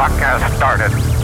Clock has started.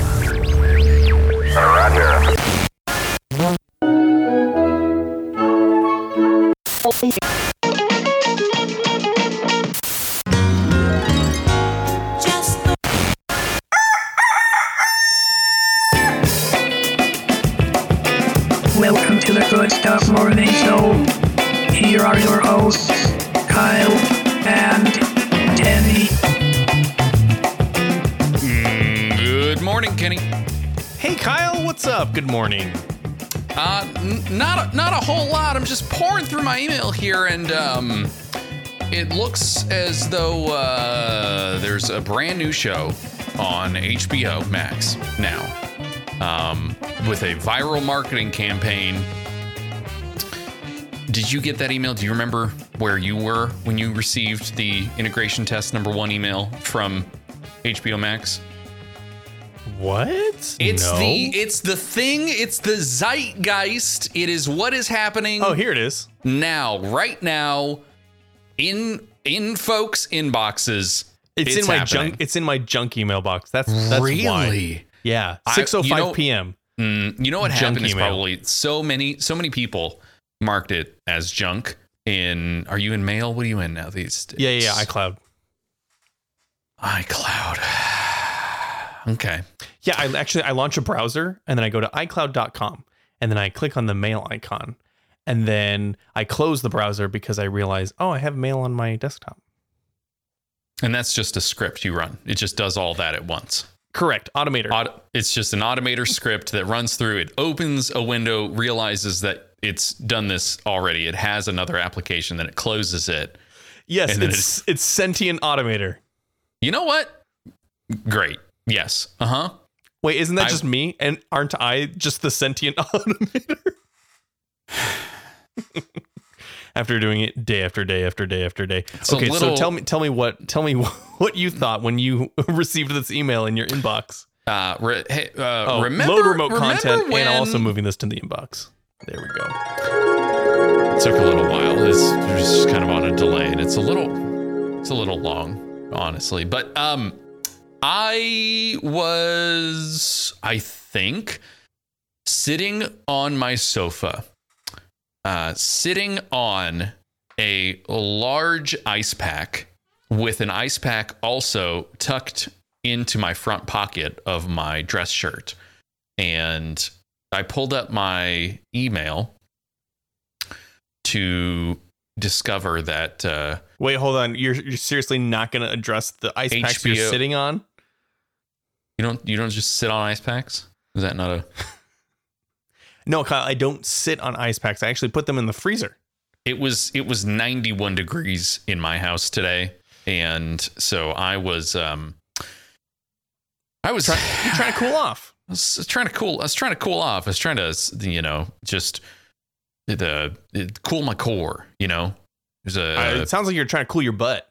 It looks as though uh, there's a brand new show on HBO Max now, um, with a viral marketing campaign. Did you get that email? Do you remember where you were when you received the integration test number one email from HBO Max? What? It's no. the it's the thing. It's the zeitgeist. It is what is happening Oh, here it is. now, right now, in in folks' inboxes. It's, in my junk. It's in my junk email box. That's that's why. really. Yeah, I- six oh you five know- p.m. Mm, you know what Junk happened is probably so many so many people marked it as junk. In are you in mail? What are you in now these days? Yeah, yeah, yeah. iCloud. iCloud. okay. Yeah, I actually I launch a browser and then I go to iCloud.com and then I click on the mail icon and then I close the browser because I realize oh I have mail on my desktop. And that's just a script you run. It just does all that at once. Correct. Automator. Aut- it's just an automator script that runs through. It opens a window, realizes that it's done this already. It has another application, then it closes it. yes, it's it's sentient automator. You know what? Great. Yes. Uh huh. Wait, isn't that I- just me? And aren't I just the sentient automator? after doing it day after day after day after day. a okay, little- so tell me tell me what tell me what you thought when you received this email in your inbox. Uh, re- hey, uh, Oh, remember load remote remember content when, and also moving this to the inbox. There we go. It took a little while. It's just kind of on a delay, and it's a little, it's a little long, honestly. But um, I was, I think, sitting on my sofa, uh, sitting on a large ice pack with an ice pack also tucked into my front pocket of my dress shirt, and I pulled up my email to discover that uh, Wait, hold on. You're you're seriously not going to address the ice packs you're sitting on? you don't you don't just sit on ice packs. Is that not a No, Kyle, I don't sit on ice packs. I actually put them in the freezer. it was it was 91 degrees in my house today and so i was um i was Try, trying to cool off. I was trying to cool i was trying to cool off i was trying to you know just the it, cool my core you know there's a it sounds like you're trying to cool your butt.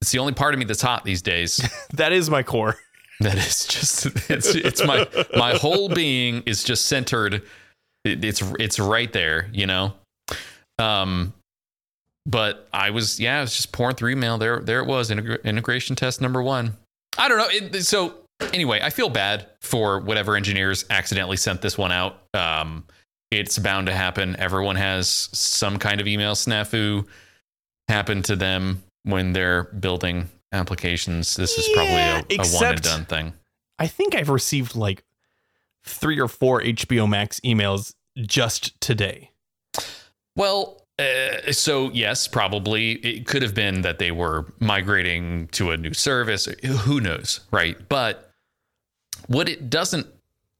it's the only part of me that's hot these days That is my core. that is just it's it's my my whole being is just centered it, it's it's right there you know? Um but i was yeah i was just pouring through email. There there it was integra- integration test number one. I don't know it, so anyway i feel bad for whatever engineers accidentally sent this one out. Um it's bound to happen. Everyone has some kind of email snafu happen to them when they're building applications this is probably a, a one and done thing I think I've received like three or four HBO Max emails just today. Well, uh, so yes, probably it could have been that they were migrating to a new service. Who knows, right? But what it doesn't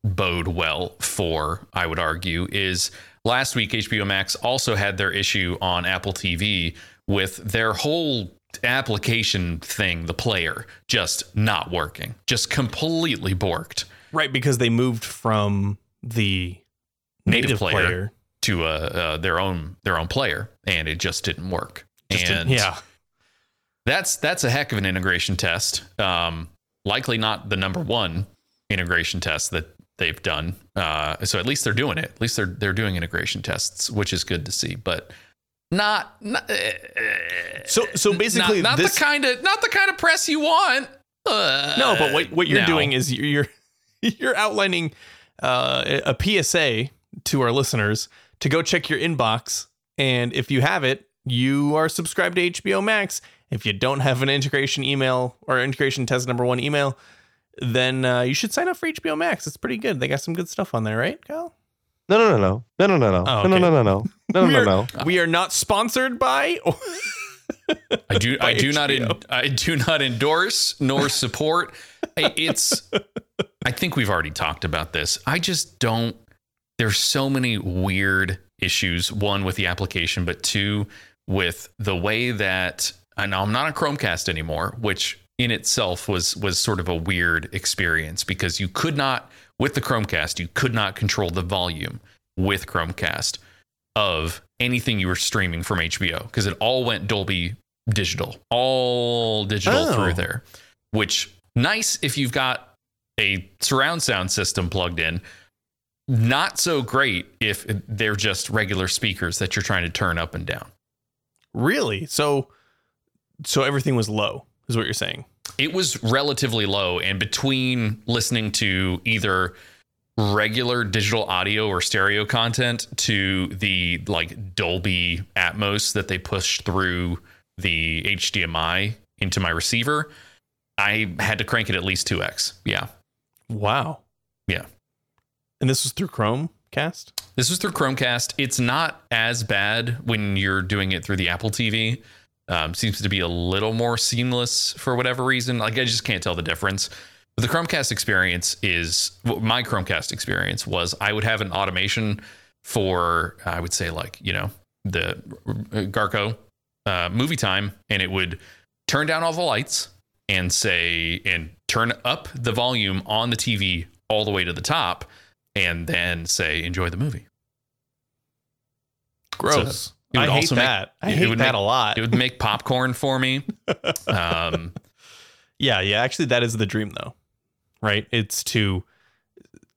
bode well for, I would argue, is last week HBO Max also had their issue on Apple TV with their whole application thing, the player, just not working, just completely borked. Right, because they moved from the Native native, player. player. to uh, uh, their own their own player, and it just didn't work. Just and yeah. that's that's a heck of an integration test. Um, likely not the number one integration test that they've done. Uh, so at least they're doing it. At least they're they're doing integration tests, which is good to see. But not, not So so basically not, not this the kind of not the kind of press you want. No, but what what you're no. doing is you're you're outlining uh, a PSA to our listeners to go check your inbox, and if you have it, you are subscribed to HBO Max. If you don't have an integration email or integration test number one email, then uh, you should sign up for HBO Max. It's pretty good. They got some good stuff on there, right, Kyle? No, no, no, no, no, no, no, no, Oh, no, no, no, no, no, no, we, no, are, no. we are not sponsored by. I do. by I do not. En- I do not endorse nor support. It's. I think we've already talked about this. I just don't. There's so many weird issues. One with the application, but two with the way that. I know I'm not on Chromecast anymore, which in itself was was sort of a weird experience because you could not with the Chromecast you could not control the volume with Chromecast of anything you were streaming from HBO because it all went Dolby digital, all digital Oh. through there, which nice if you've got a surround sound system plugged in. Not so great if they're just regular speakers that you're trying to turn up and down. really? So, so everything was low, is what you're saying? It was relatively low, and between listening to either regular digital audio or stereo content to the like Dolby Atmos that they push through the HDMI into my receiver, I had to crank it at least 2x. Yeah. Wow. Yeah. And this was through Chromecast. This was through Chromecast. It's not as bad when you're doing it through the Apple TV. Um, seems to be a little more seamless for whatever reason. Like I just can't tell the difference. But the Chromecast experience is my Chromecast experience was I would have an automation for I would say like you know the Garco uh, movie time, and it would turn down all the lights and say and turn up the volume on the TV all the way to the top, and then say enjoy the movie. Gross. It would I hate also make- that. I it hate would that make- a lot. It would make popcorn for me. Um, Yeah, yeah. Actually, that is the dream, though. Right? It's to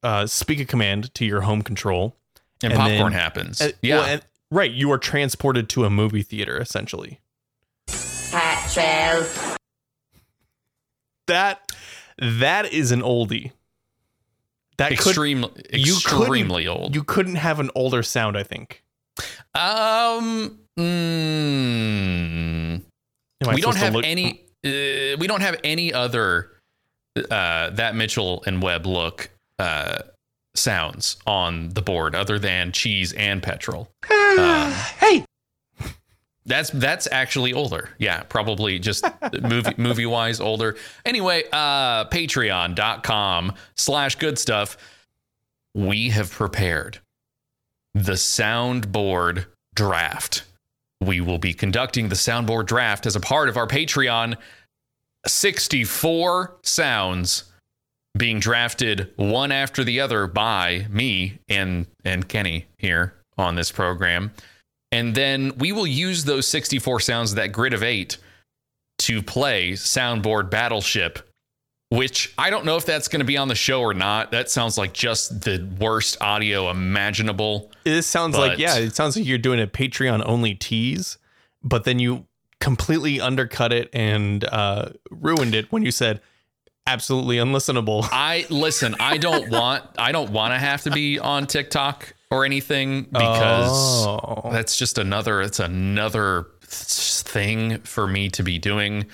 uh, speak a command to your home control. and, And popcorn then- happens. Uh, yeah. well, and- right. You are transported to a movie theater, essentially. That that is an oldie. That could extremely, you extremely old. you couldn't have an older sound. I think. Um, mm, we don't have look- any. Uh, we don't have any other uh, that Mitchell and Webb look uh, sounds on the board other than cheese and petrol. Um, Hey, That's that's actually older. Yeah, probably just movie movie wise older. Anyway, uh patreon.com slash good stuff. We have prepared the soundboard draft. We will be conducting the soundboard draft as a part of our Patreon. 64 sounds being drafted one after the other by me and and Kenny here on this program. And then we will use those 64 sounds, that grid of eight, to play Soundboard Battleship, which I don't know if that's going to be on the show or not. That sounds like just the worst audio imaginable. This sounds like yeah, it sounds like you're doing a Patreon only tease, but then you completely undercut it and uh, ruined it when you said absolutely unlistenable. I listen, I don't want I don't want to have to be on TikTok or anything because Oh. that's just another it's another thing for me to be doing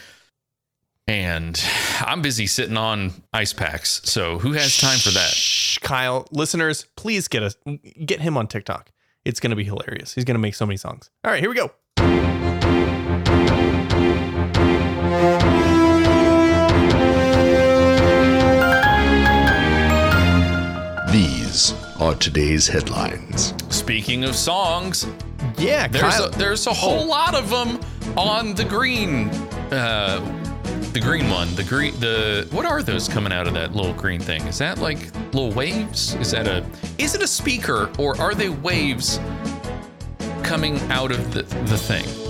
and i'm busy sitting on ice packs so who has time for that Shh, Kyle, listeners, please get us get him on TikTok. It's going to be hilarious. He's going to make so many songs. All right, here we go. These are today's headlines. speaking of songs Yeah, there's Kyle. a, there's a whole lot of them on the green uh the green one the green the what are those coming out of that little green thing? Is that like little waves? Is that a is it a speaker or are they waves coming out of the the thing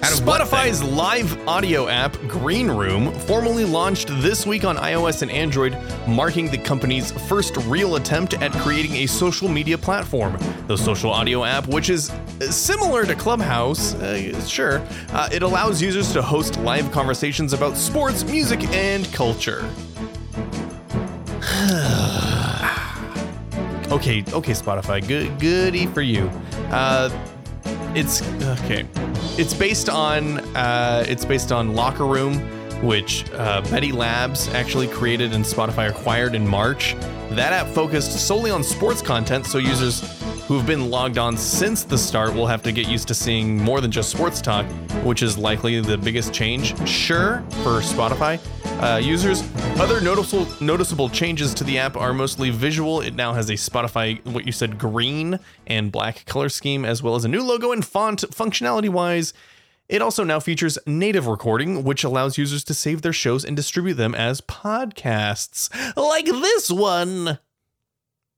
Out of Spotify's live audio app, Greenroom, formally launched this week on iOS and Android, marking the company's first real attempt at creating a social media platform. The social audio app, which is similar to Clubhouse, uh, sure, uh, it allows users to host live conversations about sports, music, and culture. okay, okay, Spotify, good, goody for you. Uh, it's okay. It's based on uh, it's based on Locker Room, which uh, Betty Labs actually created and Spotify acquired in March. That app focused solely on sports content, so users who have been logged on since the start will have to get used to seeing more than just sports talk, which is likely the biggest change. Sure, for Spotify uh, users. Other noticeable noticeable changes to the app are mostly visual. It now has a Spotify, what you said, green and black color scheme, as well as a new logo and font. Functionality wise, it also now features native recording, which allows users to save their shows and distribute them as podcasts, like this one.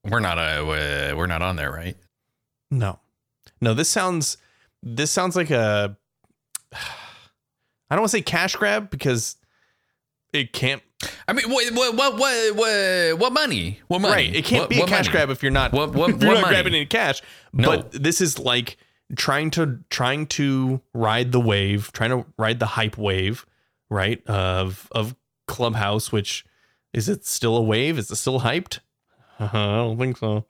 We're not uh, uh, we're not on there, right? No, no. This sounds this sounds like a. I don't want to say cash grab because it can't. I mean, what what what what what, money? What money? Right. It can't What- be a cash money? grab if you're not What- what- you're not money? grabbing any cash. No. But this is like trying to trying to ride the wave, trying to ride the hype wave, right? Of of Clubhouse, which is it still a wave? Is it still hyped? I don't think so.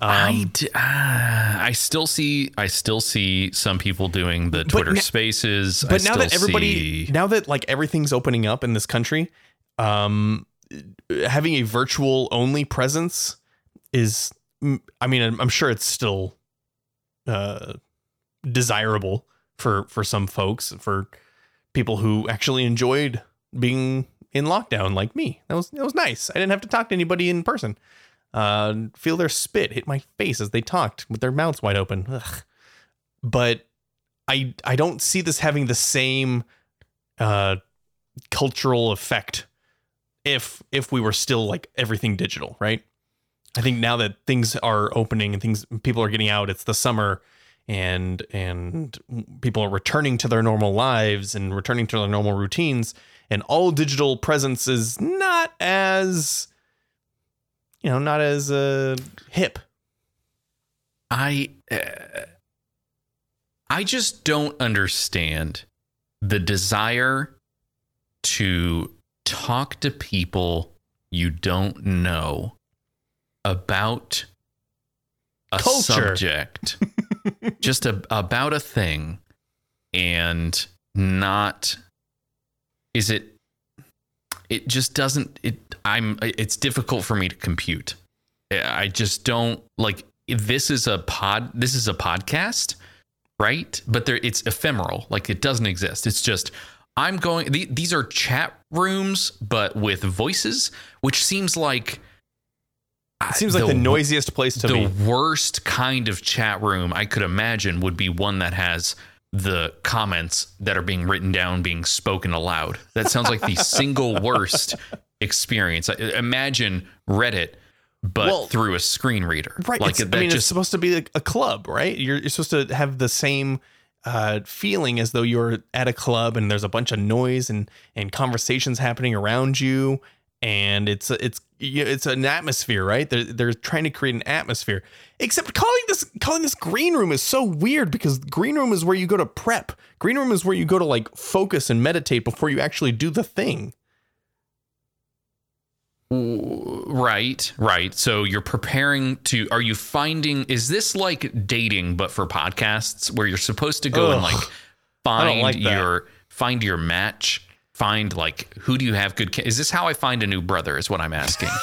I Um, d- ah, I still see I still see some people doing the Twitter na- Spaces. I but now that still everybody see- now that like everything's opening up in this country um having a virtual only presence is i mean i'm, I'm sure it's still uh desirable for for some folks for people who actually enjoyed being in lockdown like me that was that was nice i didn't have to talk to anybody in person uh feel their spit hit my face as they talked with their mouths wide open Ugh. but I I don't see this having the same uh cultural effect if if we were still like everything digital, right? I think now that things are opening and things people are getting out, it's the summer and and people are returning to their normal lives and returning to their normal routines and all digital presence is not as you know, not as uh hip. I uh, I just don't understand the desire to talk to people you don't know about a Culture. subject just a, about a thing and not is it it just doesn't it i'm it's difficult for me to compute. I just don't like this is a pod this is a podcast right? But there it's ephemeral. Like it doesn't exist. It's just i'm going the, these are chat rooms but with voices which seems like It seems like the, noisiest place to the be. worst kind of chat room I could imagine would be one that has the comments that are being written down being spoken aloud. That sounds like the single worst experience. Imagine Reddit, but Well, through a screen reader. Right. Like it's, that I mean, it's just supposed to be a, a club, right? You're, you're supposed to have the same uh, feeling as though you're at a club and there's a bunch of noise and, and conversations happening around you. And it's it's it's an atmosphere, right? They're, they're trying to create an atmosphere. Except calling this calling this green room is so weird because green room is where you go to prep. Green room is where you go to like focus and meditate before you actually do the thing. Right, right. So you're preparing to. Are you finding? Is this like dating, but for podcasts, where you're supposed to go and like find like your find your match, find like who do you have good? ca- Is this how I find a new brother? Is what I'm asking.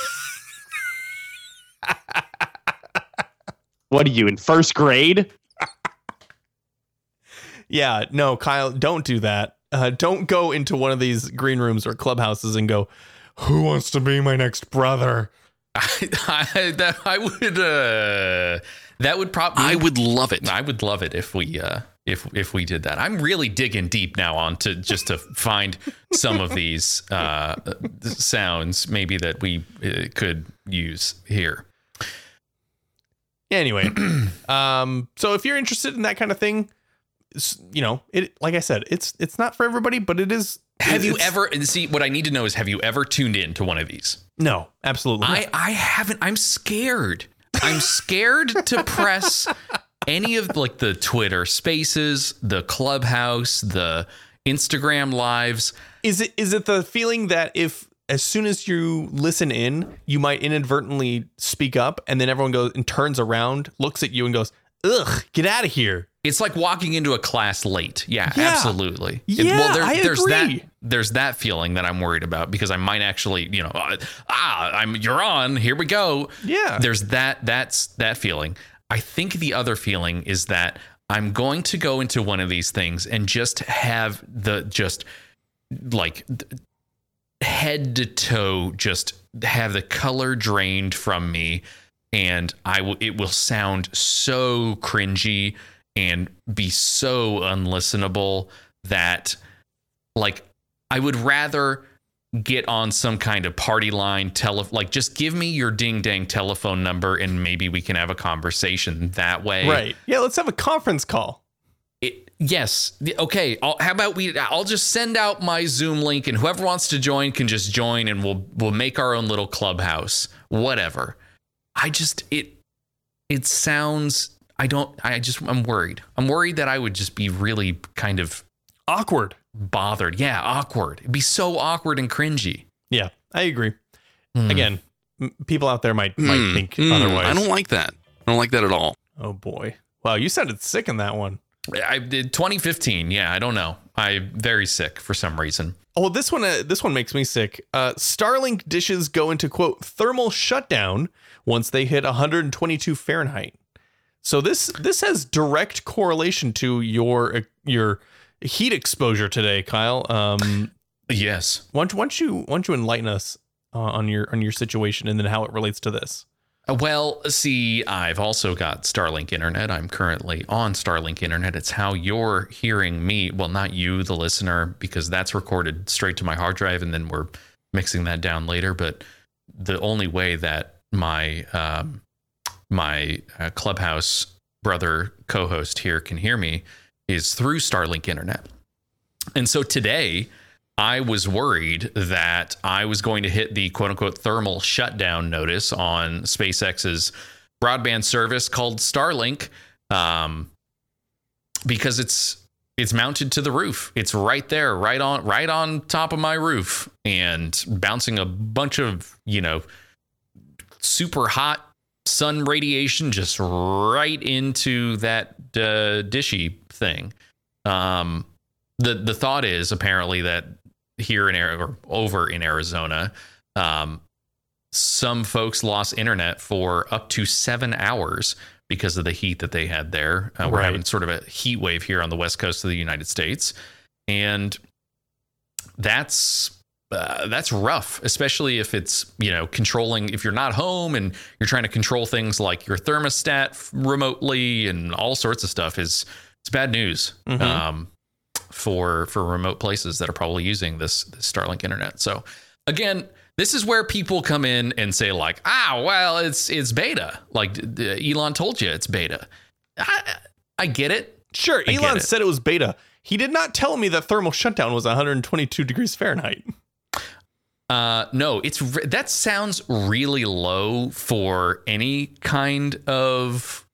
What are you in first grade? Yeah, no, Kyle, don't do that. Uh, don't go into one of these green rooms or clubhouses and go, "Who wants to be my next brother?" I, I, that, I would. Uh, that would probably. I would love it. I would love it if we. Uh, if if we did that, I'm really digging deep now on to just to find some of these uh, sounds maybe that we uh, could use here. Anyway, um, so if you're interested in that kind of thing, you know, it like I said, it's it's not for everybody, but it is. Have you ever and see what I need to know is have you ever tuned in to one of these? No, absolutely. I I haven't. I'm scared. I'm scared to press any of like the Twitter Spaces, the Clubhouse, the Instagram lives. Is it is it the feeling that if as soon as you listen in, you might inadvertently speak up, and then everyone goes and turns around, looks at you, and goes, "Ugh, get out of here." It's like walking into a class late. Yeah, Yeah. absolutely. It- Yeah, I there's agree. that there's that feeling that I'm worried about because I might actually, you know, uh, ah, I'm you're on. Here we go. Yeah. There's that that's that feeling. I think the other feeling is that I'm going to go into one of these things and just have the just like head to toe just have the color drained from me and I will it will sound so cringy and be so unlistenable that like I would rather get on some kind of party line tele like just give me your ding dang telephone number and maybe we can have a conversation that way Right? Yeah. Let's have a conference call. it, yes. Okay. I'll, how about we? I'll just send out my Zoom link, and whoever wants to join can just join, and we'll we'll make our own little clubhouse. Whatever. I just it it sounds. I don't. I just. I'm worried. I'm worried that I would just be really kind of Awkward. bothered. Yeah, awkward. It'd be so awkward and cringy. Yeah, I agree. Hmm. Again, m- people out there might might Hmm, think hmm, otherwise. I don't like that. I don't like that at all. Oh boy. Wow, you sounded sick in that one. I did 2015. Yeah, I don't know. I'm very sick for some reason. Oh, this one uh, this one makes me sick. Uh, Starlink dishes go into quote thermal shutdown once they hit 122 Fahrenheit. So this this has direct correlation to your uh, your heat exposure today, Kyle. Um, Yes. why don't, you why don't you enlighten us uh, on your on your situation and then how it relates to this? Uh, Well, see, I've also got Starlink internet. I'm currently on Starlink internet. It's how you're hearing me. Well, not you, the listener, because that's recorded straight to my hard drive and then we're mixing that down later. But the only way that my um, my uh, Clubhouse brother co-host here can hear me is through Starlink internet. And so today, I was worried that I was going to hit the quote unquote thermal shutdown notice on SpaceX's broadband service called Starlink um, because it's it's mounted to the roof. It's right there, right on right on top of my roof and bouncing a bunch of, you know, super hot sun radiation just right into that uh, dishy thing. Um, the the thought is apparently that here in or over in Arizona, um, some folks lost internet for up to seven hours because of the heat that they had there. Uh, we're Right. having sort of a heat wave here on the west coast of the United States, and that's uh, that's rough, especially if it's you know controlling. If you're not home and you're trying to control things like your thermostat remotely and all sorts of stuff, is it's bad news Mhm. um, for for remote places that are probably using this, this Starlink internet. So again, this is where people come in and say like, ah, well, it's it's beta. Like Elon told you, it's beta. I, I get it. Sure, I Elon it. said it was beta. He did not tell me that thermal shutdown was 122 degrees Fahrenheit. Uh, no, it's re- that sounds really low for any kind of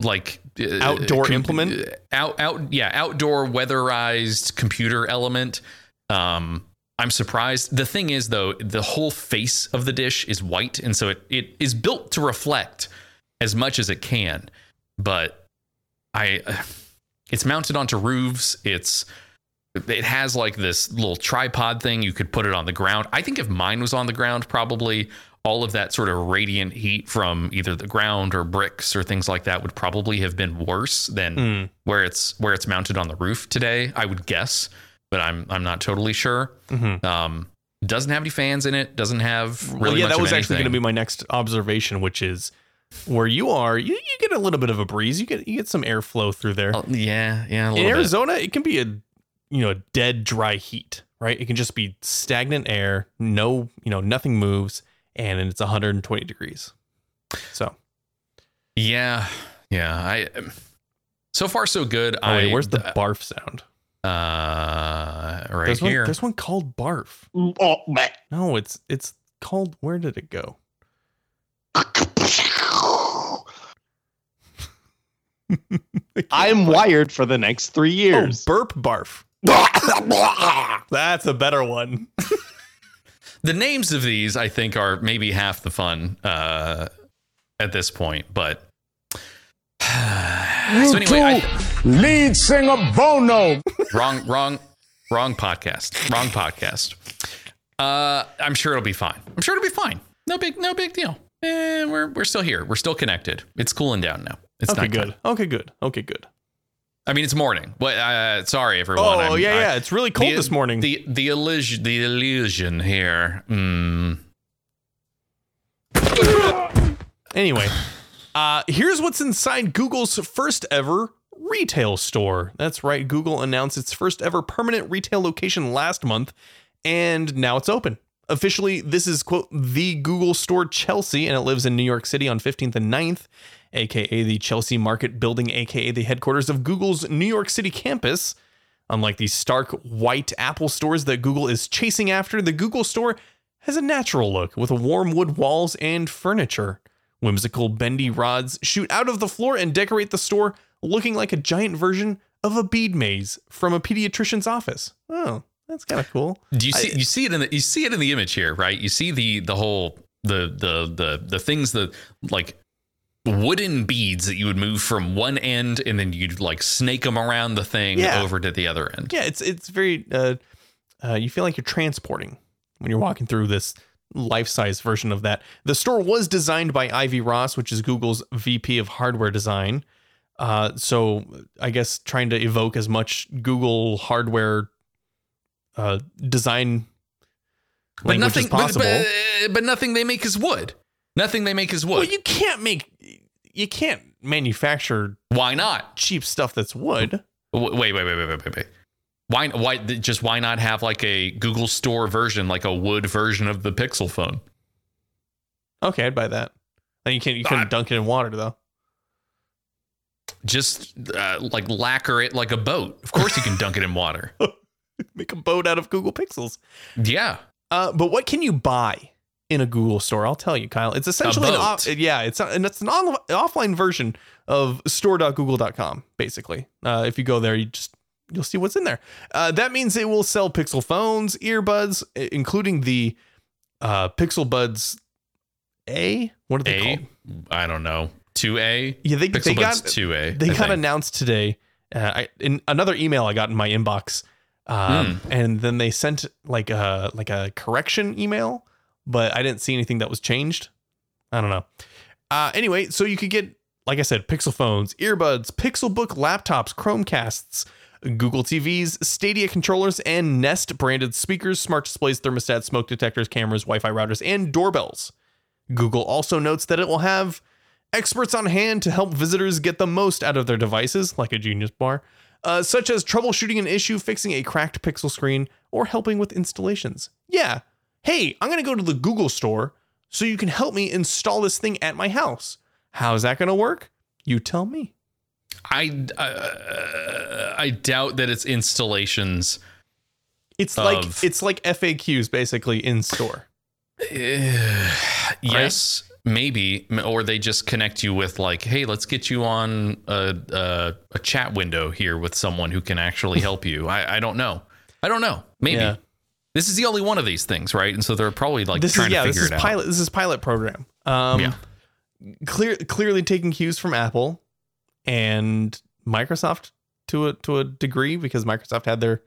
like uh, Outdoor implement? uh, Out, out, yeah, outdoor weatherized computer element. Um, I'm surprised. The thing is, though, the whole face of the dish is white, and so it it is built to reflect as much as it can. But I, it's mounted onto roofs. It's it has like this little tripod thing. You could put it on the ground. I think if mine was on the ground, probably all of that sort of radiant heat from either the ground or bricks or things like that would probably have been worse than Mm. where it's where it's mounted on the roof today. I would guess, but I'm I'm not totally sure. Mhm. Um, doesn't have any fans in it. Doesn't have really well, yeah, that was actually going to be my next observation, which is where you are, you, you get a little bit of a breeze. You get you get some airflow through there. Oh, yeah, yeah. A In little bit. Arizona, it can be a you know dead dry heat, right? It can just be stagnant air, no you know nothing moves, and it's 120 degrees. So Yeah, yeah. I So far, so good. Oh wait, I, where's the barf sound? uh right there's here? One, there's one called barf. Oh, meh. No, it's it's called. Where did it go? I'm wired for the next three years. Oh, burp barf. That's a better one. the names of these, I think, are maybe half the fun uh, at this point. But so anyway, I, Lead singer Bono. wrong, wrong, wrong podcast. Wrong podcast. Uh, I'm sure it'll be fine. I'm sure it'll be fine. No big, no big deal. Eh, we're we're still here. We're still connected. It's cooling down now. It's okay, nighttime. good. Okay, good. Okay, good. I mean, it's morning. But uh, sorry, everyone. Oh I'm- yeah, I- yeah. It's really cold the- this morning. The the illusion, the illusion here. Mm. Anyway, uh, here's what's inside Google's first ever retail store. That's right, Google announced its first ever permanent retail location last month, and now it's open. Officially, this is, quote, the Google Store Chelsea, and it lives in New York City on 15th and 9th, aka the Chelsea Market Building, aka the headquarters of Google's New York City campus. Unlike the stark white Apple stores that Google is chasing after, the Google store has a natural look with warm wood walls and furniture. Whimsical bendy rods shoot out of the floor and decorate the store, looking like a giant version of a bead maze from a pediatrician's office. Oh, that's kind of cool. Do you see you see it in the you see it in the image here, right? You see the the whole the the the the things that like wooden beads that you would move from one end and then you'd like snake them around the thing Yeah. over to the other end. Yeah, it's it's very. Uh, uh, you feel like you're transporting when you're walking through this life-size version of that. The store was designed by Ivy Ross, which is Google's VP of hardware design. Uh, so I guess trying to evoke as much Google hardware uh, design But nothing possible. But, but, but nothing they make is wood. Nothing they make is wood. well, you can't make you can't manufacture why not? cheap stuff that's wood. Wait, wait, wait, wait, wait, wait, wait. Why why just why not have like a Google Store version, like a wood version of the Pixel phone? Okay, I'd buy that. And you can't you couldn't I- dunk it in water though. Just uh, like lacquer it like a boat. Of course you can dunk it in water. Make a boat out of Google Pixels. Yeah. Uh, but what can you buy in a Google store? I'll tell you, Kyle. It's essentially an off, yeah, it's and it's an on, offline version of store.google.com. Basically, uh, if you go there, you just you'll see what's in there. Uh, that means it will sell Pixel phones, earbuds, including the uh, Pixel Buds A. What are they A, called? I don't know. 2A? Yeah, they Pixel they got 2A. they I got think. announced today. Uh, I, in another email I got in my inbox, um, Hmm. and then they sent like a like a correction email, but I didn't see anything that was changed. I don't know. Uh, anyway, so you could get, like I said, Pixel phones, earbuds, Pixelbook laptops, Chromecasts, Google TVs, Stadia controllers, and Nest branded speakers, smart displays, thermostats, smoke detectors, cameras, Wi-Fi routers, and doorbells. Google also notes that it will have experts on hand to help visitors get the most out of their devices, like a Genius Bar, uh, such as troubleshooting an issue, fixing a cracked Pixel screen, or helping with installations. Yeah. Hey, I'm going to go to the Google store so you can help me install this thing at my house. How's that going to work? You tell me. I uh, I doubt that it's installations. It's like it's like FAQs basically in store. yes, maybe, or they just connect you with like, hey, let's get you on a a, a chat window here with someone who can actually help you. I, I don't know. I don't know. Maybe Yeah. This is the only one of these things, right? And so they're probably like this trying is yeah, to this figure is it out. pilot this is pilot program. Um Yeah. clear clearly taking cues from Apple and Microsoft to a to a degree because Microsoft had their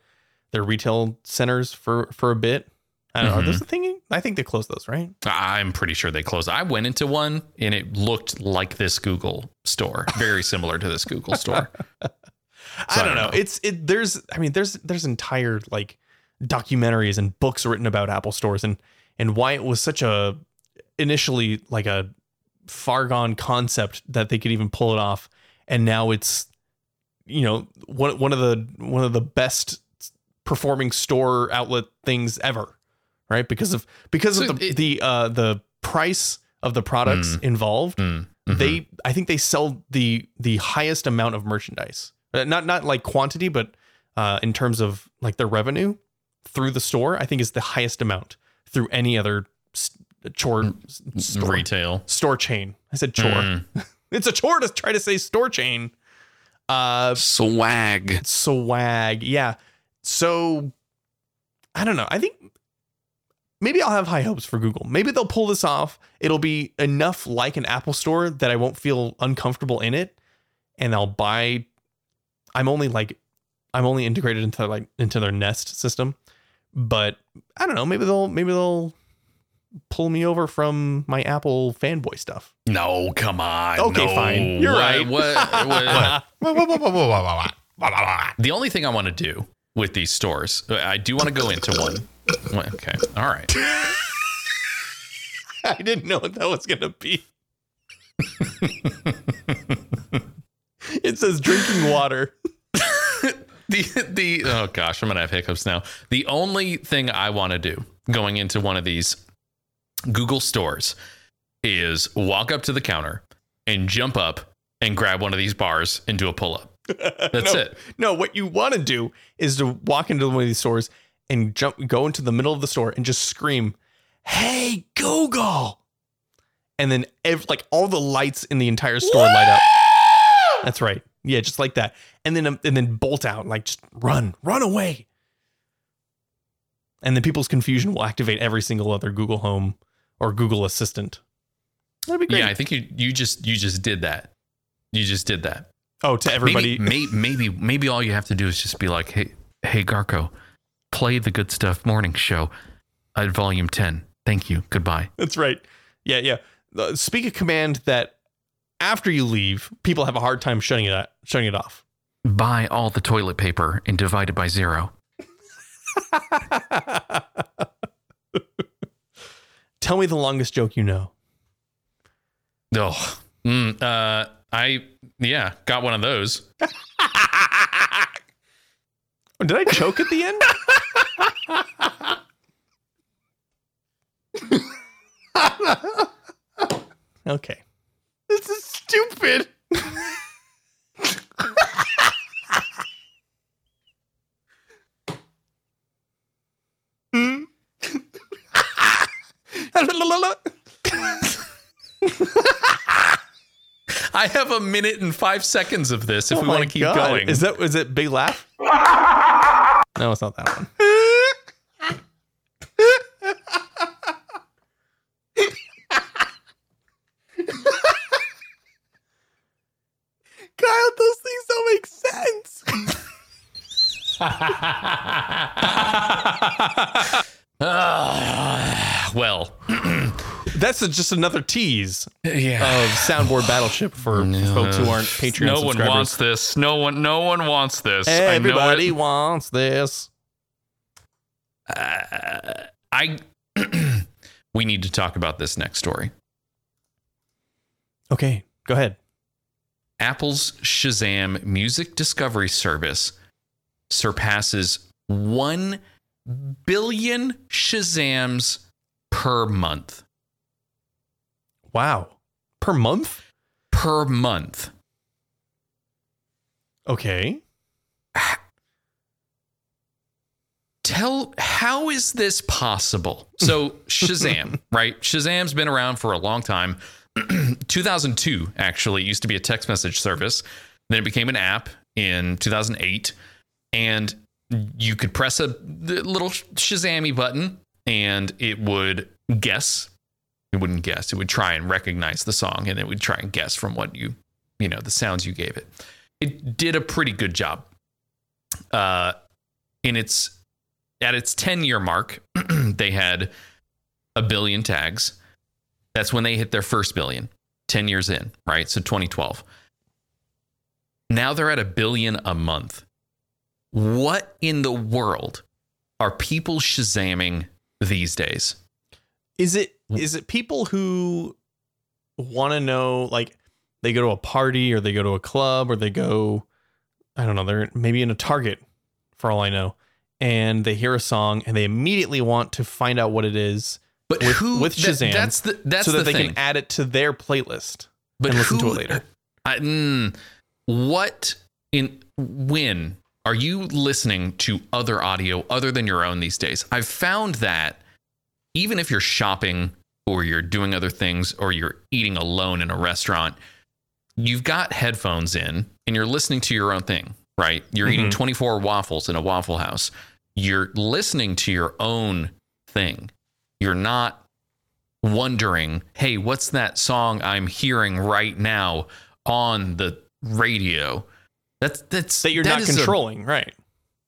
their retail centers for for a bit. I don't know. Are those a thing? I think they closed those, right? I'm pretty sure they closed. I went into one and it looked like this Google store, very similar to this Google store. I don't know. It's it. There's. I mean, there's there's entire like documentaries and books written about Apple stores and and why it was such a initially like a far gone concept that they could even pull it off, and now it's you know one one of the one of the best performing store outlet things ever, right? Because of because So of the it- the uh the price of the products Mm. involved. Mm. Mhm. they I think they sell the the highest amount of merchandise. Uh, Not not like quantity, but uh, in terms of like their revenue through the store, I think is the highest amount through any other chore s- store, retail. store chain. I said chore. Mm. It's a chore to try to say store chain. Uh, Swag. swag. Yeah. So I don't know. I think maybe I'll have high hopes for Google. Maybe they'll pull this off. It'll be enough like an Apple store that I won't feel uncomfortable in it. And I'll buy I'm only like I'm only integrated into like into their Nest system. But I don't know, maybe they'll maybe they'll pull me over from my Apple fanboy stuff. No, come on. Okay, no. fine. You're What- right. what- what- The only thing I want to do with these stores, I do want to go into one. Okay. All right. I didn't know what that was gonna be. it says drinking water. The the oh gosh, I'm gonna have hiccups now. The only thing I want to do going into one of these Google stores is walk up to the counter and jump up and grab one of these bars and do a pull up. That's no, it. No, what you want to do is to walk into one of these stores and jump, go into the middle of the store and just scream, "Hey, Google!" And then ev- like all the lights in the entire store light up. That's right. Yeah, just like that. And then um, and then bolt out, like just run, run away. And then people's confusion will activate every single other Google Home or Google Assistant. That'd be great. Yeah, I think you you just you just did that. You just did that. oh, to everybody. Maybe, may, maybe maybe all you have to do is just be like, hey hey Garco, play the Good Stuff Morning Show at Volume Ten. Thank you. Goodbye. That's right. Yeah, yeah. Uh, Speak a command that after you leave, people have a hard time shutting it shutting it off. Buy all the toilet paper and divide it by zero. Tell me the longest joke you know. Oh, mm, uh, I yeah, got one of those. Did I choke at the end? okay. This is stupid. Hmm? I have a minute and five seconds of this if Oh we want to keep God. going. Is that is it big laugh? no, it's not that one. Kyle, those things don't make sense. Ah, well, That's a, just another tease yeah. of soundboard battleship for folks who aren't Patreon no one wants this. No one. No one wants this. I know Everybody wants this. Uh, I. we need to talk about this next story. Okay, go ahead. Apple's Shazam music discovery service surpasses 1 billion Shazams per month. Wow. Per month? Per month. Okay. Tell how is this possible? So Shazam, right? Shazam's been around for a long time. 2002 actually used to be a text message service. Then it became an app in 2008 and you could press a little Shazammy button and it would guess. It wouldn't guess. It would try and recognize the song and it would try and guess from what you, you know, the sounds you gave it. It did a pretty good job. Uh in its at its 10 year mark, they had a billion tags. That's when they hit their first billion, 10 years in, right? So 2012. Now they're at a billion a month. What in the world are people shazamming these days? Is it is it people who want to know like they go to a party or they go to a club or they go I don't know, they're maybe in a Target for all I know and they hear a song and they immediately want to find out what it is But With- who with that- Shazam, that's the that's so that the they thing. can add it to their playlist. but and listen to it later. I, mm, what in when are you listening to other audio other than your own these days? I've found that even if you're shopping or you're doing other things or you're eating alone in a restaurant, you've got headphones in and you're listening to your own thing, right? You're eating mm-hmm. 24 waffles in a Waffle House. You're listening to your own thing. You're not wondering, hey, what's that song I'm hearing right now on the radio? That's that's That you're that not is a- controlling, right?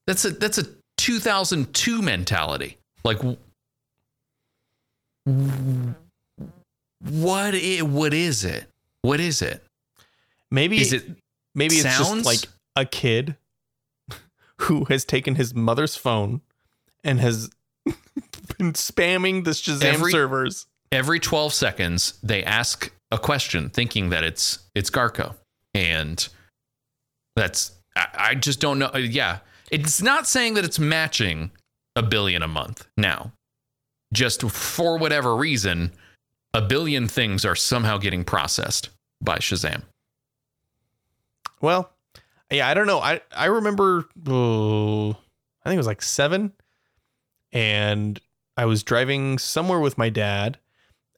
that's a that's a 2002 mentality. Like what i- what is it? What is it? Maybe Is it maybe it's just like a kid who has taken his mother's phone and has been spamming the Shazam Every- servers. every 12 seconds they ask a question thinking that it's it's Garco and that's I, I just don't know uh, yeah it's not saying that it's matching a billion a month now just for whatever reason a billion things are somehow getting processed by Shazam Well, yeah, I don't know. I I remember uh, I think it was like 7 and I was driving somewhere with my dad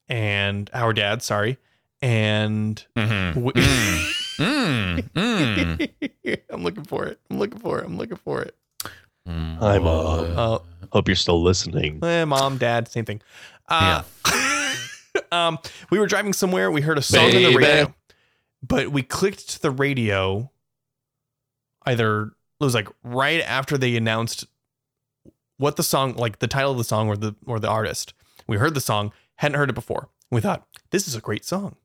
and our dad, sorry. And mm-hmm. we- mm, mm, I'm looking for it. I'm looking for it. I'm looking for it. Mm. Hi, Mom. Uh, Hope you're still listening. Eh, mom, dad, same thing. Uh, um, we were driving somewhere. We heard a song on the radio, but we clicked to the radio. Either it was like right after they announced what the song, like the title of the song or the or the artist. We heard the song, hadn't heard it before. We thought this is a great song,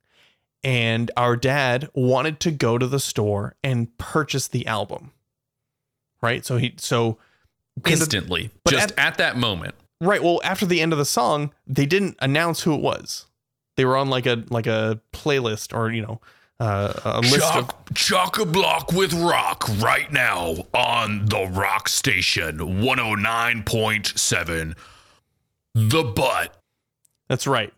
and our dad wanted to go to the store and purchase the album. Right, so he so instantly but just at- at that moment Right. Well, after the end of the song, they didn't announce who it was. They were on like a like a playlist or you know uh, a list of chock a block with rock right now on the rock station 109.7. The butt. that's right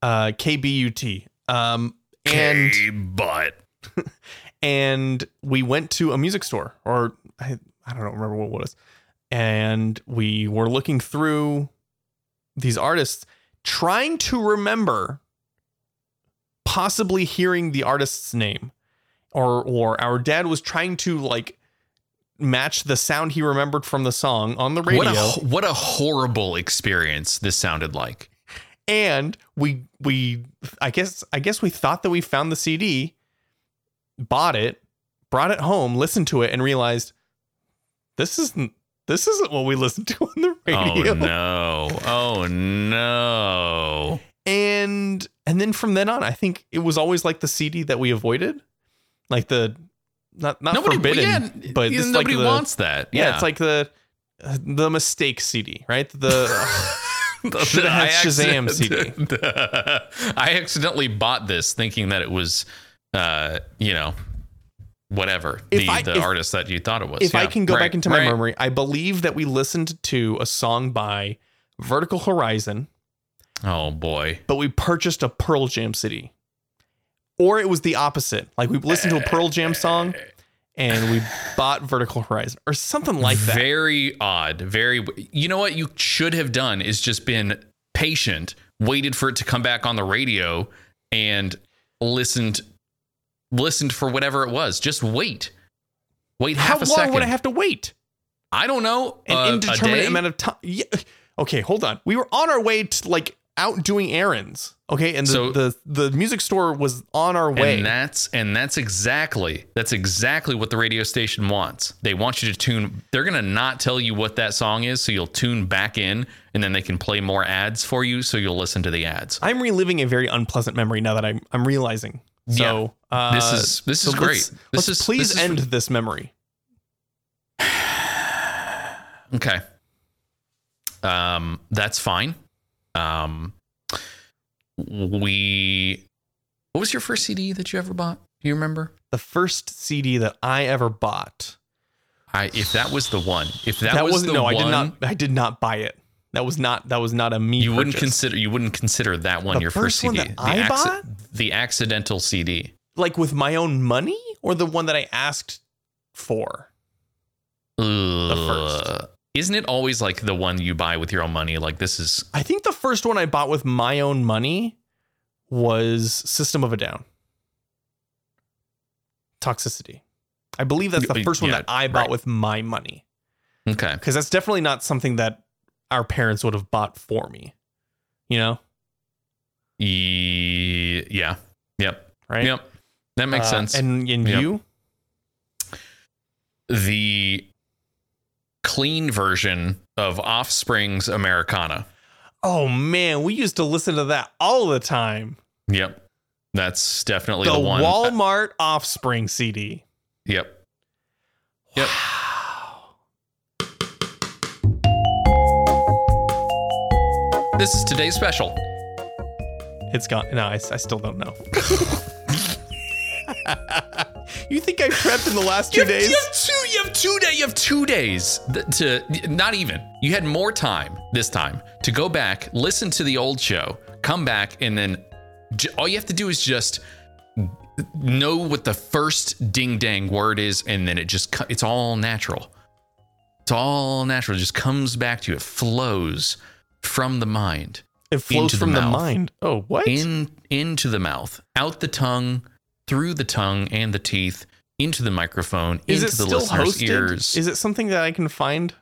uh, KBUT. Um, and K butt. and we went to a music store or I I don't know remember what it was, and we were looking through these artists, trying to remember possibly hearing the artist's name, or or our dad was trying to like match the sound he remembered from the song on the radio, What a what a horrible experience this sounded like. and we we I guess I guess we thought that we found the CD, bought it, brought it home, listened to it, and realized this isn't this isn't what we listen to on the radio. Oh no! Oh no! And and then from then on, I think it was always like the CD that we avoided, like the not not Nobody, forbidden, yeah, but it's like nobody the, wants that. yeah, Yeah, it's like the uh, the mistake CD, right? The Should've had I Shazam accident- I accidentally bought this thinking that it was, uh, you know, whatever If the I- the if- artist that you thought it was. if I can go right, back into my right. memory, I believe that we listened to a song by Vertical Horizon, Oh boy! but we purchased a Pearl Jam CD. Or it was the opposite. Like we listened to a Pearl Jam song and we bought Vertical Horizon or something like that. Very odd. Very. You know what you should have done is just been patient, waited for it to come back on the radio, and listened listened for whatever it was. Just wait. Wait How half a long would I have to wait? I don't know. An uh, indeterminate amount of time. Yeah. Okay, hold on. We were on our way to like out doing errands. Okay, and the So- the, the music store was on our way. And that's and that's exactly that's exactly what the radio station wants. They want you to tune. They're gonna not tell you what that song is, so you'll tune back in, and then they can play more ads for you, so you'll listen to the ads. I'm reliving a very unpleasant memory now that I'm I'm realizing. So uh, This is- this is great. let's- This let's is- please this is- end this memory. Okay. Um, that's fine. Um, we. What was your first CD that you ever bought? Do you remember? The first CD that I ever bought. I if that was the one, if that, That, was the no, one, I did not I did not buy it. That was not that was not a me. You wouldn't consider you wouldn't consider that one The your first first one CD. that the, I bought? the accidental CD. like with my own money or the one that I asked for. The first. Isn't it always like the one you buy with your own money? Like this is I think the first one I bought with my own money was System of a Down. Toxicity. I believe that's the Y- first one yeah, that I bought right. with my money okay. because that's definitely not something that our parents would have bought for me. You know, yeah. Yep. right? Yep. That makes Uh, sense. And and Yep. you? the clean version of Offspring's Americana. Oh man, we used to listen to that all the time. Yep. That's definitely The the, one. Walmart Offspring CD. Yep. Yep. This is today's special. It's gone. No, I, I still don't know. you think I prepped in the last two You have, days? you have two. You have two days. You have two days to not even. You had more time this time to go back, listen to the old show, come back, and then j- all you have to do is just know what the first ding dang word is, and then it just it's all natural. It's all natural. It just comes back to you. It flows from the mind It flows into the from the, mind. Oh, what? in into the mouth, out the tongue, through the tongue and the teeth, into the microphone, is into it the still listener's hosted? ears. Is it something that I can find?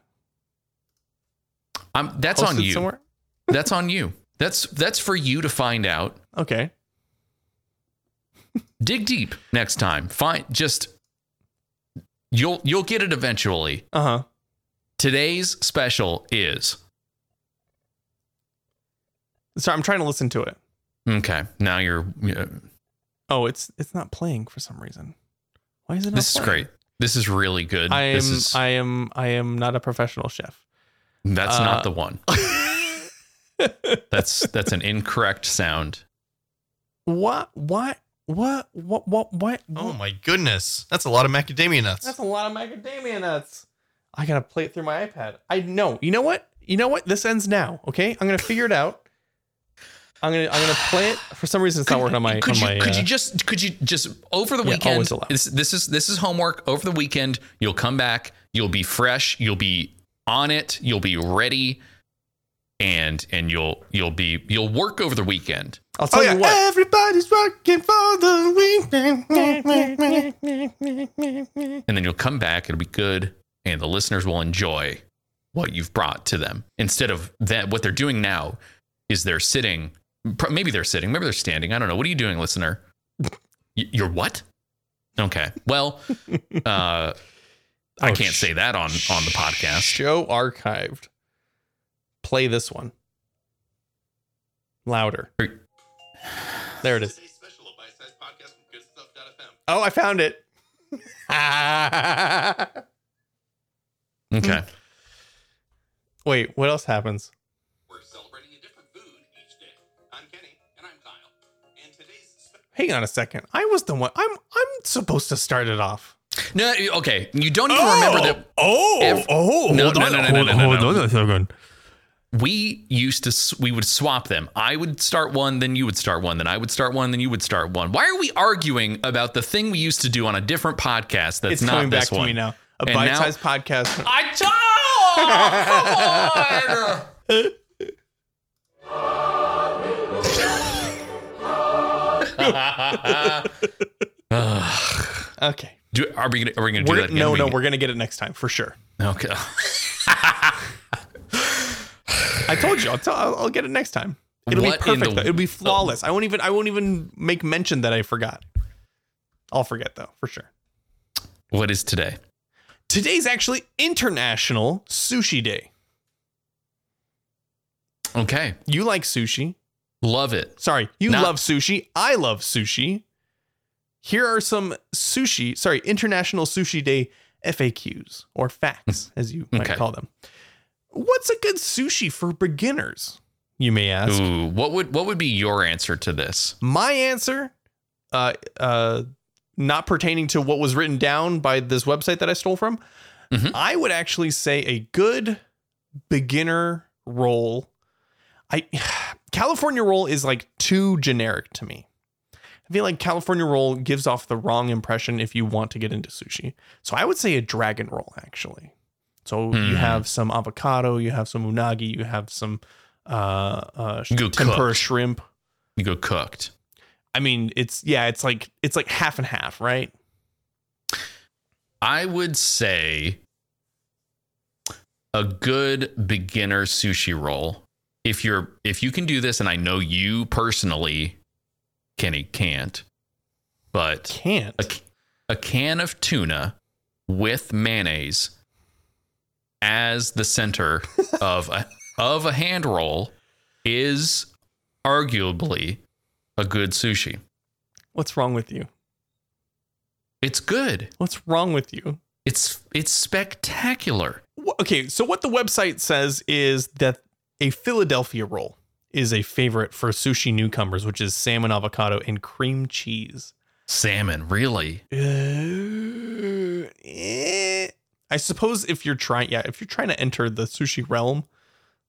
Um, that's on you. somewhere? That's on you. That's that's for you to find out. Okay. Dig deep next time. Find just you'll you'll get it eventually. Uh huh. Today's special is Sorry, I'm trying to listen to it. okay. Now you're. uh, Oh, it's it's not playing for some reason. Why is it not this is great. This is really good. I am this is I am I am not a professional chef. that's uh, not the one. That's that's an incorrect sound. What what what what what what? Oh my goodness. That's a lot of macadamia nuts. That's a lot of macadamia nuts. I gotta play it through my iPad. I know. You know what? You know what? This ends now. Okay, I'm gonna figure it out. I'm gonna I'm gonna play it. For some reason, it's not working on my could on you my. could uh, you just could you just over the Yeah, weekend always allow. this, this is this is homework over the weekend you'll come back you'll be fresh you'll be on it you'll be ready and and you'll you'll be you'll work over the weekend I'll tell you what. Everybody's working for the weekend. and then you'll come back it'll be good and the listeners will enjoy what you've brought to them instead of that what they're doing now is they're sitting pr- maybe they're sitting maybe they're standing i don't know what are you doing listener Y- you're what okay well uh i Oh, can't sh- say that on on the podcast Show archived. Play this one. Louder. There it is. Oh, I found it. okay Wait, what else happens? Hang on a second. I was the one. I'm I'm supposed to start it off. no okay you don't even remember oh, that Oh, Ev- oh, No, hold no, on, no, no, hold, no, no, hold no. on a second. we used to we would swap them i would start one then you would start one then i would start one then you would start one why are we arguing about the thing we used to do on a different podcast that's not a good one? It's not coming back this to one me now. A And now- bite-sized podcast. i told Okay. do, are we gonna are we gonna do We're, that again? no, We- no, we're gonna get it next time for sure. okay I told you. I'll, tell, I'll, I'll get it next time. It'll What be perfect. the- It'll be oh. flawless. I won't even. I won't even make mention that I forgot. I'll forget though for sure. what is today Today's actually International Sushi Day. okay You like sushi? Love it Sorry, you Not- love sushi. I love sushi. Here are some sushi, sorry, International Sushi Day FAQs or facts, as you might Okay. call them. What's a good sushi for beginners? You may ask. Ooh, what would what would be your answer to this My answer, uh, uh, not pertaining to what was written down by this website that I stole from, Mhm. I would actually say a good beginner roll. I California roll is like too generic to me. I feel like California roll gives off the wrong impression if you want to get into sushi. So I would say a dragon roll actually. So you Hmm. have some avocado, you have some unagi, you have some uh, uh tempura cooked. shrimp. You go cooked. I mean, it's yeah, it's like it's like half and half, right? I would say a good beginner sushi roll. If you're if you can do this, and I know you personally, Kenny can't, but Can't. a, a can of tuna with mayonnaise as the center of a of a hand roll is arguably a good sushi. What's wrong with you? It's good. What's wrong with you? It's it's spectacular. Okay, so what the website says is that a Philadelphia roll is a favorite for sushi newcomers, which is salmon, avocado, and cream cheese. Salmon, really? Uh, eh. I suppose if you're trying, yeah, if you're trying to enter the sushi realm,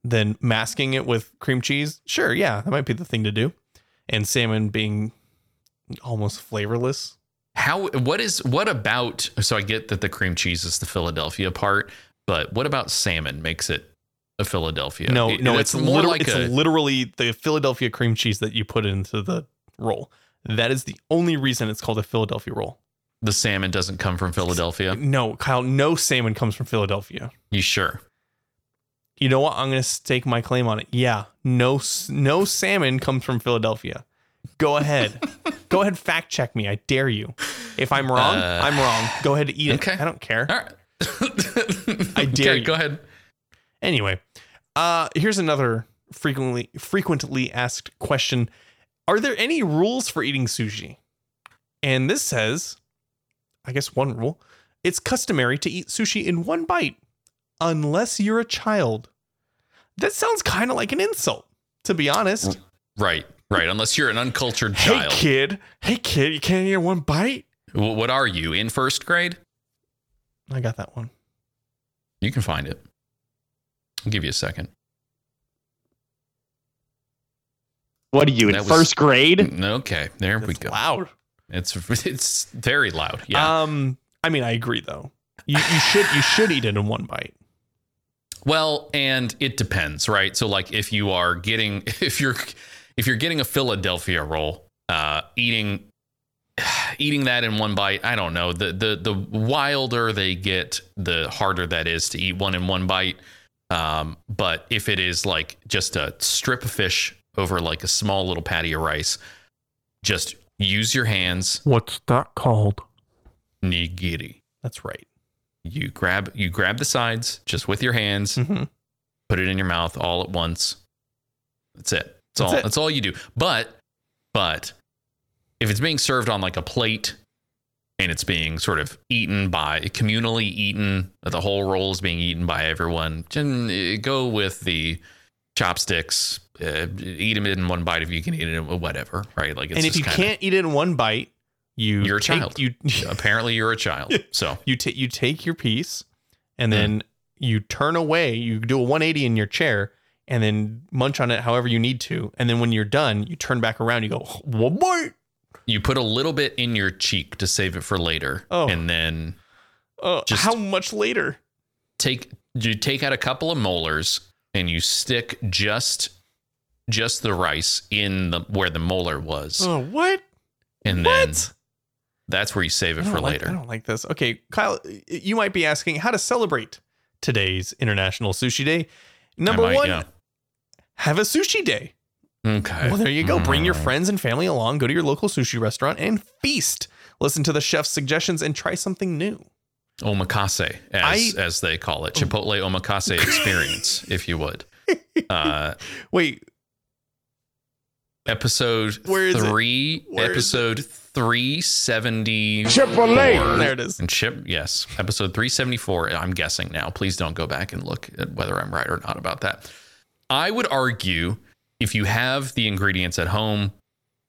then masking it with cream cheese, sure, yeah, that might be the thing to do. And salmon being almost flavorless. How what is what about so I get that the cream cheese is the Philadelphia part, but what about salmon makes it a Philadelphia? No, It- no, it's, more liter- like it's a literally the Philadelphia cream cheese that you put into the roll. That is the only reason it's called a Philadelphia roll. the salmon doesn't come from Philadelphia. No, Kyle, no salmon comes from Philadelphia. You sure? You know what? I'm going to stake my claim on it. Yeah, no no salmon comes from Philadelphia. Go ahead. Go ahead fact check me. I dare you. If I'm wrong, Uh, I'm wrong. Go ahead and eat it. I don't care. All right. I dare Okay, you. Go ahead. Anyway, uh, here's another frequently frequently asked question: Are there any rules for eating sushi? And this says, I guess one rule: it's customary to eat sushi in one bite, unless you're a child. That sounds kind of like an insult, to be honest. Right, right. Unless you're an uncultured Hey child. Hey, kid, hey kid, you can't eat one bite. Wh- What are you in first grade? I got that one. You can find it. I'll give you a second. What are you in That was- first grade? Okay, there we go. loud. It's it's very loud. Yeah. Um, I mean, I agree though. You, you should you should eat it in one bite. Well, and it depends, right? So like if you are getting if you're if you're getting a Philadelphia roll, uh eating eating that in one bite, I don't know. The the the wilder they get, the harder that is to eat one in one bite. Um, but if it is like just a strip of fish over like a small little patty of rice, just use your hands, What's that called? nigiri. That's right. You grab you grab the sides just with your hands, Mhm. put it in your mouth all at once. That's it. That's, That's all. it. That's all you do. But but if it's being served on like a plate and it's being sort of eaten by communally eaten, the whole roll is being eaten by everyone. uh, Go with the chopsticks. Uh, eat them in one bite if you can eat it in whatever, right? Like it's and if you can't eat it in one bite, you You're a take, child. You apparently you're a child. So you take you take your piece, and then you turn away. You do a 180 in your chair, and then munch on it however you need to. And then when you're done, you turn back around. You go one bite. You put a little bit in your cheek to save it for later, Oh. and then Uh, Just- how much later? take you take out a couple of molars and you stick just just the rice in the where the molar was, Oh, what? and then that's where you save it for like- later. I don't like this. Okay, Kyle, you might be asking how to celebrate today's International Sushi Day. Number might, one, yeah. have a sushi day. Okay. Well, there you go. Bring your Mm. friends and family along. Go to your local sushi restaurant and feast. Listen to the chef's suggestions and try something new. Omakase, as I- as they call it, Chipotle Omakase experience, if you would. Uh, Wait, episode Where is it? three, Where is episode three seventy. Chipotle. there it is. And chip, yes, episode 374. I'm guessing now. Please don't go back and look at whether I'm right or not about that. I would argue if you have the ingredients at home,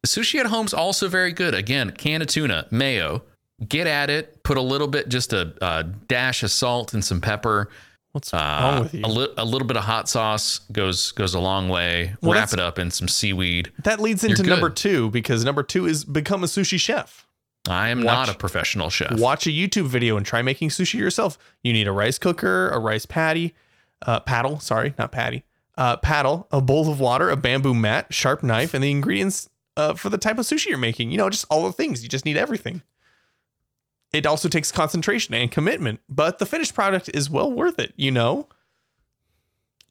sushi at home's also very good. Again, can of tuna, mayo, get at it, put a little bit, just a, a dash of salt and some pepper. What's Uh, wrong with you? a, li- a little bit of hot sauce goes goes a long way. Well, Wrap it up in some seaweed. that leads into number two because number two is become a sushi chef. I am Watch- not a professional chef. Watch a YouTube video and try making sushi yourself. You need a rice cooker, a rice patty, uh, paddle, sorry, not patty, uh, paddle, a bowl of water, a bamboo mat, sharp knife, and the ingredients uh, for the type of sushi you're making. You know, just all the things. You just need everything. It also takes concentration and commitment, but the finished product is well worth it. You know,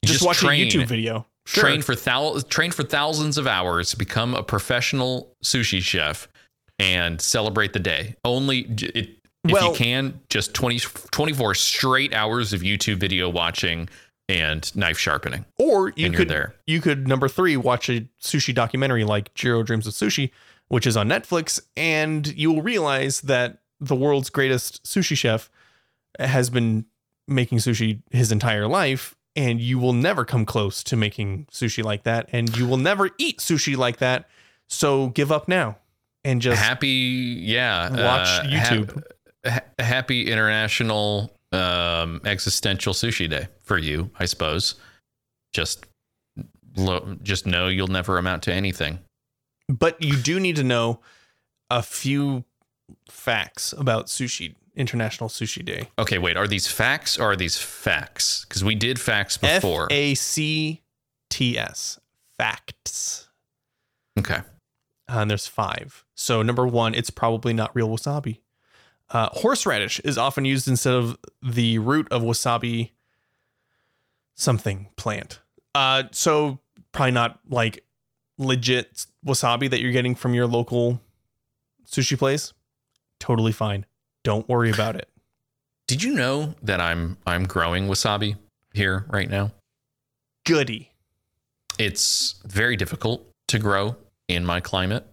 You just, watch train, a YouTube video. Sure. Train for thou- train for thousands of hours, become a professional sushi chef, and celebrate the day. Only it, if Well- you can, just 20, 24 straight hours of YouTube video watching and knife sharpening. Or you could there. you could number three watch a sushi documentary like Jiro Dreams of Sushi, which is on Netflix, and you will realize that the world's greatest sushi chef has been making sushi his entire life, and you will never come close to making sushi like that, and you will never eat sushi like that. So give up now and just happy, yeah. watch uh, YouTube. ha- happy International um, Existential Sushi Day for you, I suppose. Just, lo- just know you'll never amount to anything. but you do need to know a few facts about sushi international sushi day Okay, wait. Are these facts or are these facts? Because we did facts before. A C T S facts okay. uh, and there's five so number one it's probably not real wasabi uh, horseradish is often used instead of the root of wasabi something plant. Uh, so probably not like legit wasabi that you're getting from your local sushi place. Totally fine. Don't worry about it. Did you know that I'm I'm growing wasabi here right now? goody. It's very difficult to grow in my climate.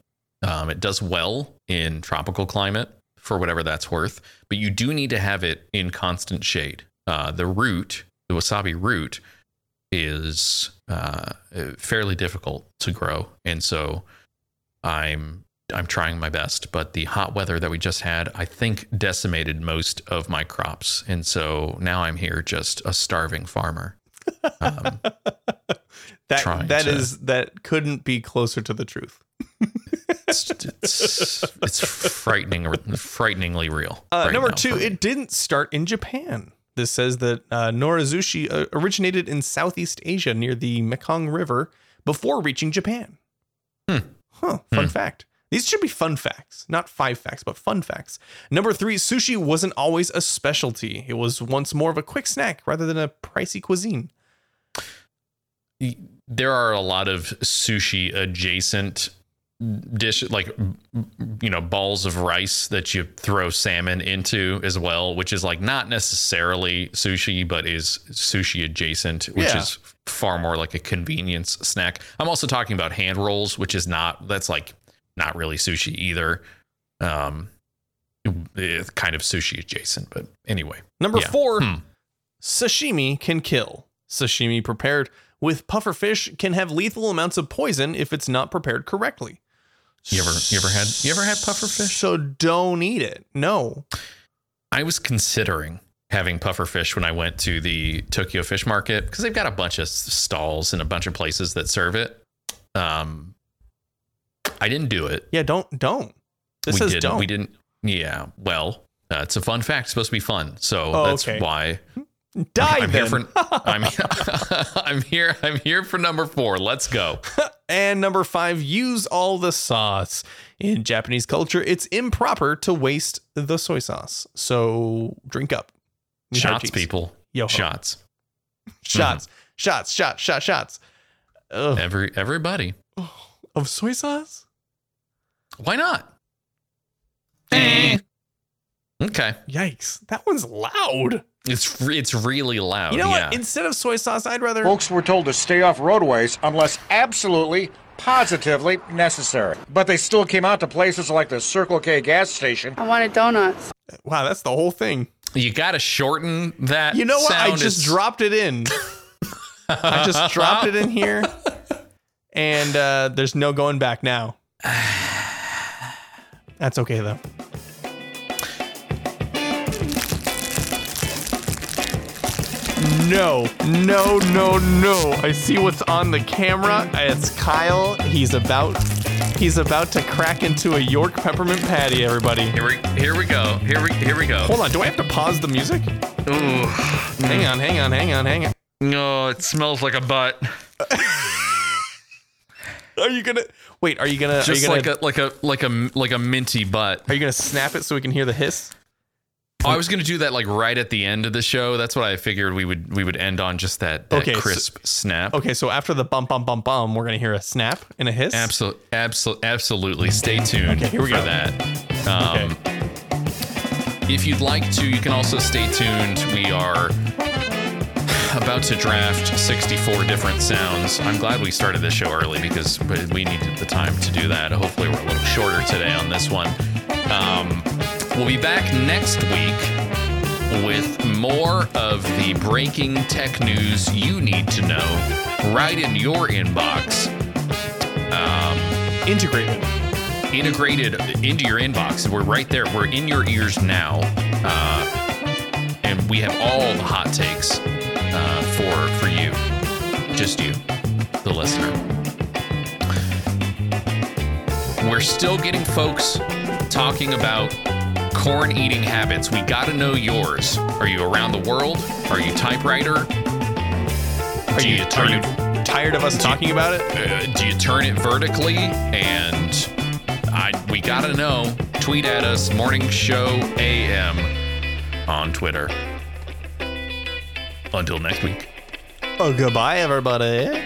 Um, it does well in tropical climate for whatever that's worth, but you do need to have it in constant shade. Uh, the root, the wasabi root, is uh, fairly difficult to grow, and so I'm I'm trying my best. But the hot weather that we just had, I think, decimated most of my crops, and so now I'm here just a starving farmer. Um, that that to- is that couldn't be closer to the truth it's, it's, it's frightening, frighteningly real. Uh, right number now two, it didn't start in Japan. This says that uh, Norizushi uh, originated in Southeast Asia near the Mekong River before reaching Japan. Hmm. Huh. Fun fact. These should be fun facts, not five facts, but fun facts. Number three, sushi wasn't always a specialty. It was once more of a quick snack rather than a pricey cuisine. there are a lot of sushi adjacent dish like you know balls of rice that you throw salmon into as well which is like not necessarily sushi but is sushi adjacent which Yeah. is far more like a convenience snack i'm also talking about hand rolls which is not that's like not really sushi either um it's kind of sushi adjacent but anyway Number Yeah. four, Hmm. sashimi can kill. Sashimi prepared with puffer fish can have lethal amounts of poison if it's not prepared correctly. You ever- you ever had- you ever had puffer fish? So don't eat it. No. I was considering having puffer fish when I went to the Tokyo Fish Market because they've got a bunch of stalls and a bunch of places that serve it. Um, I didn't do it. Yeah, don't don't. This we says didn't. don't. We didn't. Yeah. Well, uh, it's a fun fact. It's supposed to be fun, so Oh, that's okay. why Die I'm then. here for. I'm I'm here. I'm here for number four. Let's go. and number five, use all the sauce. In Japanese culture, it's improper to waste the soy sauce. So drink up. Shots, people. Yo-ho. Shots. Shots. Shots. Shots. Shots. Shots. Ugh. Every everybody. Of soy sauce? Why not? Eh. Okay. Yikes. That one's loud. It's it's really loud. You know yeah. what? Instead of soy sauce, I'd rather. Folks were told to stay off roadways unless absolutely, positively necessary. But they still came out to places like the Circle K gas station. I wanted donuts. Wow, that's the whole thing. You got to shorten that. You know what? I just It's- dropped it in. I just dropped it in here, and uh, there's no going back now. That's okay though. No, no, no, no. I see what's on the camera. It's Kyle. He's about he's about to crack into a York peppermint patty, everybody. Here we here we go. Here we here we go. Hold on, do I have to pause the music? Ooh. Hang on, hang on, hang on, hang on. No, it smells like a butt. Are you gonna wait, are you gonna are Just you gonna like a like a like a like a minty butt. are you gonna snap it so we can hear the hiss? Oh, I was gonna do that like right at the end of the show. That's what I figured we would we would end on just that, that Okay, so- crisp snap. Okay, so after the bump bump bump bum, we're gonna hear a snap and a hiss. Absolutely, absolutely, absolutely. Stay tuned Okay, here we for go. that. Um, If you'd like to, you can also stay tuned. We are about to draft 64 different sounds. I'm glad we started this show early because we needed the time to do that. Hopefully, we're a little shorter today on this one. Um, we'll be back next week with more of the breaking tech news you need to know right in your inbox. Um, Integrated. integrated into your inbox. We're right there. We're in your ears now, uh, and we have all the hot takes uh, for for you, just you, the listener. We're still getting folks talking about corn eating habits. We got to know yours. Are you around the world? Are you typewriter? Are Do you, you are you tired of us talking about it? uh, do you turn it vertically? And I we gotta know. Tweet at us, Morning Show AM on Twitter. Until next week. Oh, goodbye, everybody.